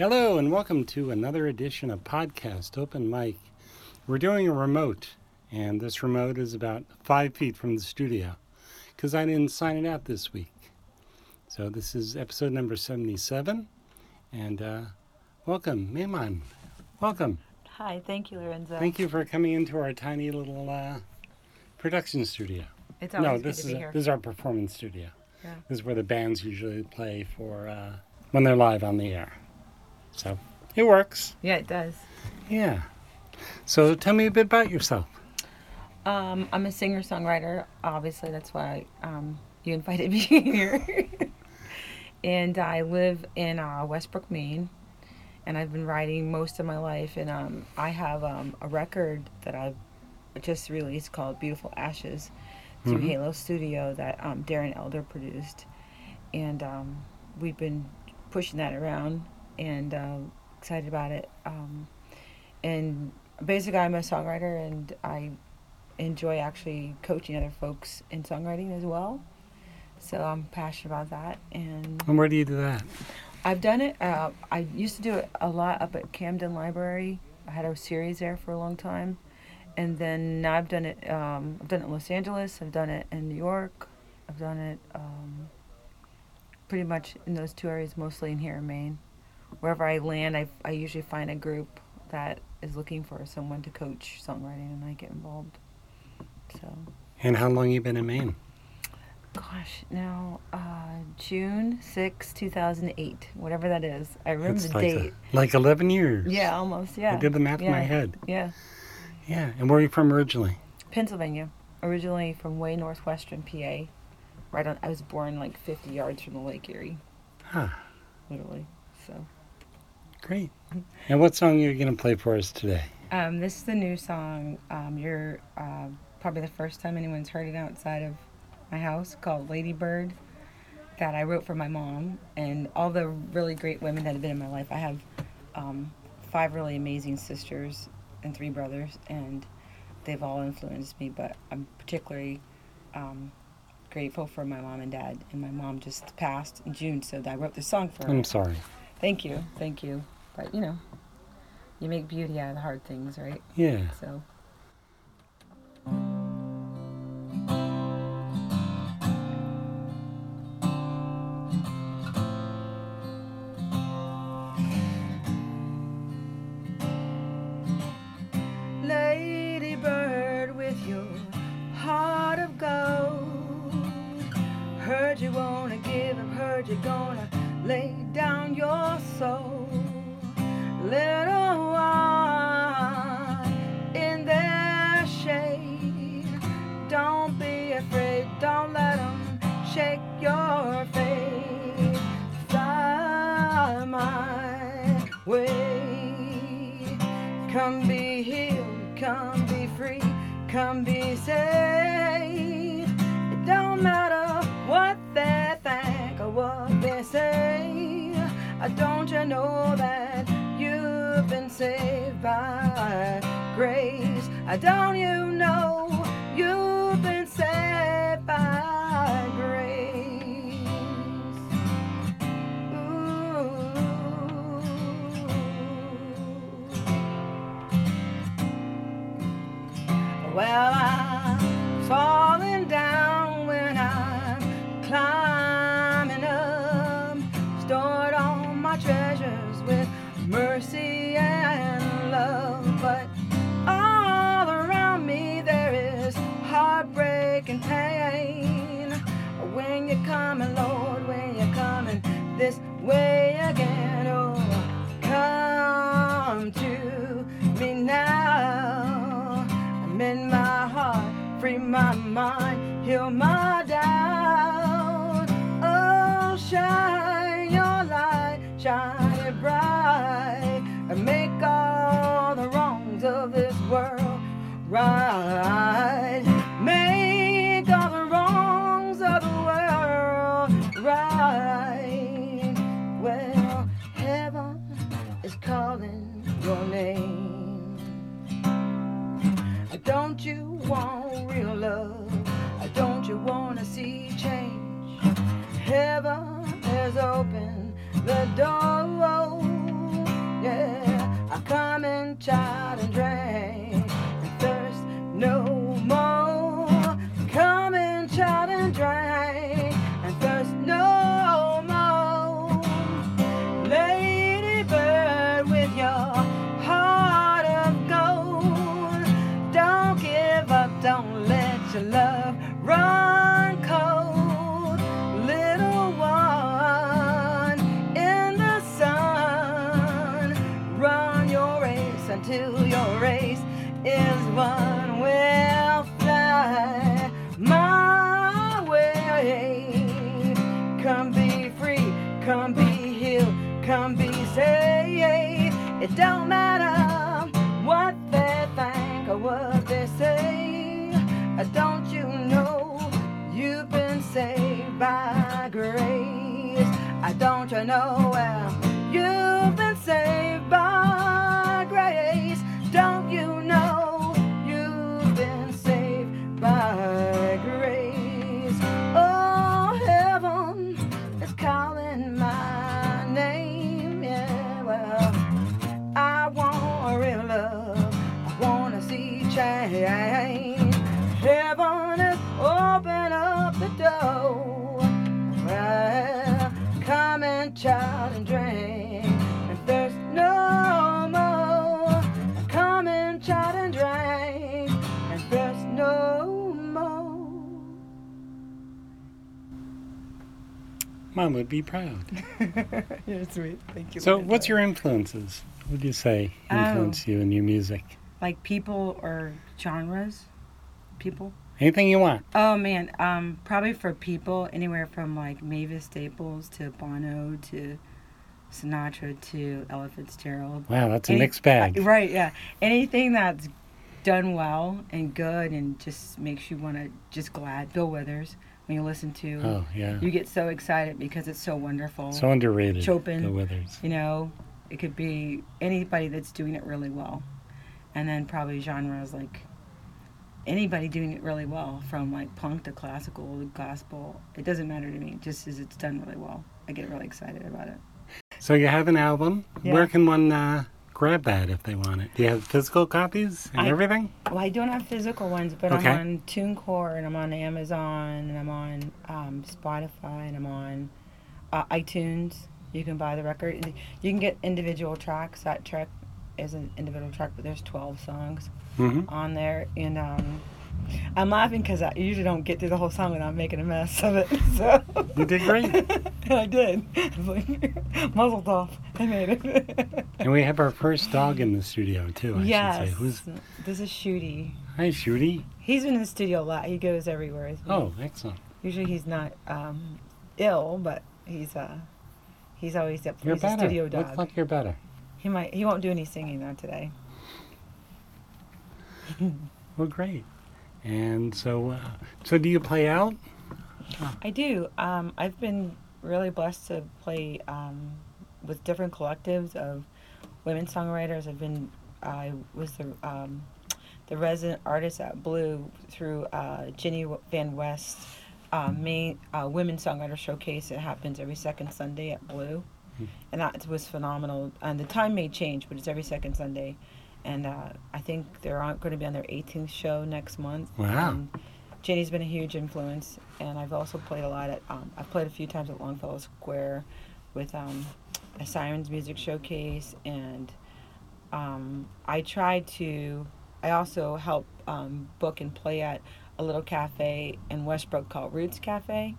Hello, and welcome to another edition of Podcast Open Mic. We're doing a remote, and this remote is about five feet from the studio because I didn't sign it out this week. So, this is episode number 77, and uh, welcome, Mehman. Welcome. Hi, thank you, Lorenzo. Thank you for coming into our tiny little uh, production studio. It's always no, good this to is a- this is our performance studio. Yeah. This is where the bands usually play for uh, when they're live on the air. So it works. Yeah, it does. Yeah. So tell me a bit about yourself. Um, I'm a singer songwriter. Obviously, that's why um, you invited me here. and I live in uh, Westbrook, Maine. And I've been writing most of my life. And um, I have um, a record that I've just released called Beautiful Ashes through Mhm. Halo Studio that um, Darren Elder produced. And um, we've been pushing that around and uh, excited about it. Um, and basically, I'm a songwriter and I enjoy actually coaching other folks in songwriting as well. So I'm passionate about that. And And where do you do that? I've done it. Uh, I used to do it a lot up at Camden Library. I had a series there for a long time, and then now I've done it. Um, I've done it in Los Angeles. I've done it in New York. I've done it um, pretty much in those two areas, mostly in here in Maine. Wherever I land, I I usually find a group that is looking for someone to coach songwriting, and I get involved. So. And how long you been in Maine? Gosh, now uh, June 6, 2008, whatever that is. I remember It's the like date. a- like 11 years. yeah, almost, yeah. I did the math in my head. Yeah. Yeah. And where are you from originally? Pennsylvania. Originally from way northwestern PA. Right on I was born like 50 yards from the Lake Erie, Huh. literally. So, Great. And what song are you going to play for us today? um, this is a new song. Um, you're uh, probably the first time anyone's heard it outside of my house called Lady Bird that I wrote for my mom and all the really great women that have been in my life. I have um, five really amazing sisters and three brothers, and they've all influenced me. But I'm particularly um, grateful for my mom and dad. And my mom just passed in June, so I wrote this song for her. I'm sorry. Thank you, thank you. But you know, you make beauty out of the hard things, right? Yeah. So. Come be healed, come be free, come be saved. It don't matter what they think or what they say. Don't you know that you've been saved by grace? Don't you know you've been saved by way again, oh, come to me now. Mend my heart, free my mind, heal my doubt. Oh, shine your light, shine it bright, and make all the wrongs of this world right. Make all the wrongs of the world right. calling your name. Don't you want real love? Don't you want to see change? Heaven has opened the door. Yeah, a coming child. Mom would be proud. You're sweet. Thank you. So, what's your influences? What would you say Oh. influence you in your music? like people or genres? People? Anything you want. Oh man, um, probably for people anywhere from like Mavis Staples to Bono to Sinatra to Ella Fitzgerald. Wow, that's a mixed bag. Right? Yeah. Anything that's done well and good and just makes you want to just glad. Bill Withers when you listen to, Oh, yeah. you get so excited because it's so wonderful. So underrated. Chopin. The Withers. you know, it could be anybody that's doing it really well, and then probably genres like anybody doing it really well, from like punk to classical to gospel. It doesn't matter to me, just as it's done really well. I get really excited about it. So you have an album. Yeah. Where can one uh, grab that if they want it? Do you have physical copies and I- everything? Well, I don't have physical ones, but Okay. I'm on TuneCore and I'm on Amazon and I'm on um, Spotify and I'm on uh, iTunes. You can buy the record. You can get individual tracks. That track is an individual track, but there's 12 songs. hmm on there, and um, I'm laughing because I usually don't get through the whole song without making a mess of it. So You did great. I did. I was like, muzzled off. I made it. And we have our first dog in the studio too. I yes. should say. Who's? This is Shooty. Hi, Shooty. He's been in the studio a lot. He goes everywhere. Oh, excellent. Usually he's not um, ill, but he's uh, he's always up. You're he's better. a studio Looks dog. like you're better. He might. He won't do any singing though today. Well, great. And so, uh, so do you play out? I do. Um, I've been really blessed to play um, with different collectives of women songwriters. I've been, I was the um, the resident artist at Blue through uh, Jenny Van West uh, main uh, women songwriter showcase. It happens every second Sunday at Blue, Hmm. and that was phenomenal. And the time may change, but it's every second Sunday. And uh, I think they're going to be on their 18th show next month. Wow. And Jenny's been a huge influence, and I've also played a lot at. Um, I've played a few times at Longfellow Square, with um, a Sirens Music Showcase, and um, I try to. I also help um, book and play at a little cafe in Westbrook called Roots Cafe,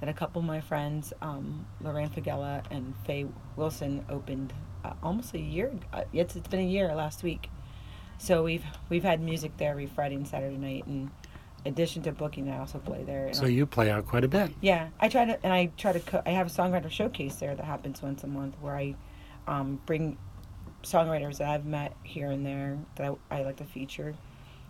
that a couple of my friends, um, Lorraine Fagella and Faye Wilson, opened almost a year. Uh, it's it's been a year last week. So we've we've had music there every Friday and Saturday night, and in addition to booking, I also play there. So you play out quite a bit. yeah, I try to, and I try to. Co- I have a songwriter showcase there that happens once a month, where I um, bring songwriters that I've met here and there that I, I like to feature.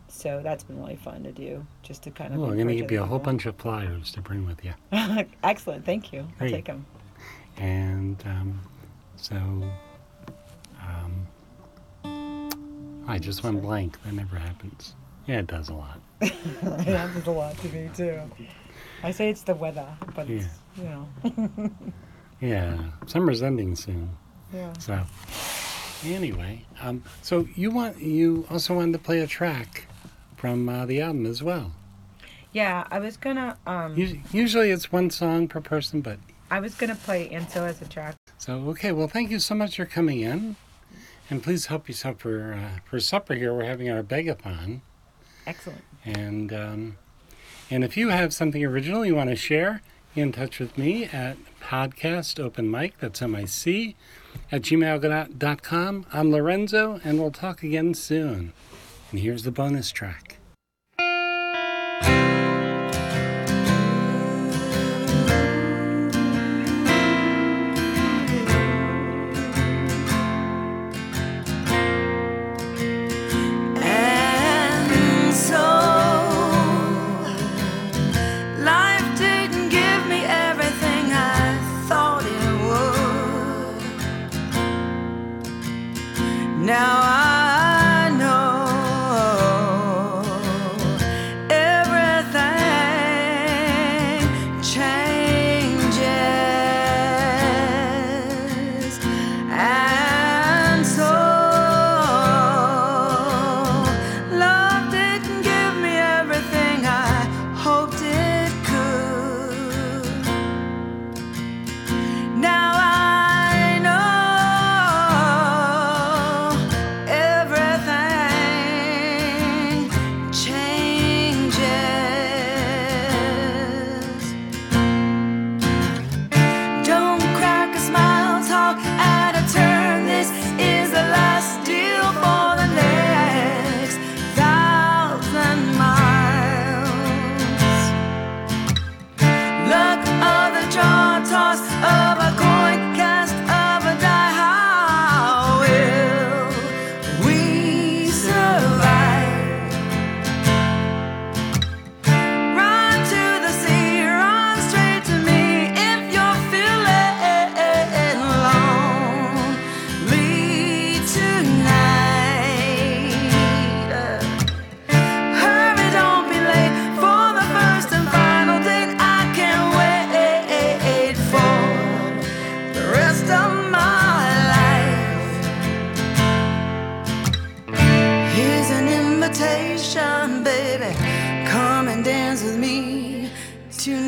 So that's been really fun to do, just to kind of. Oh, I'm going to give you a whole bunch of flyers to bring with you. Excellent, thank you. I'll take them. And um, so I just went blank. That never happens. Yeah, it does a lot. it happens a lot to me too. I say it's the weather, but it's, you know. Yeah, summer's ending soon. yeah. So anyway, um, so you want you also wanted to play a track from uh, the album as well. Yeah, I was gonna. Um, Us- Usually it's one song per person, but I was gonna play Anso as a track. so okay. Well, thank you so much for coming in, and please help yourself for uh, for supper here. We're having our begathon. Excellent. And um, and if you have something original you want to share, get in touch with me at podcast open mic, that's M-I-C, at gmail.com. I'm Lorenzo, and we'll talk again soon. And here's the bonus track.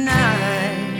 night.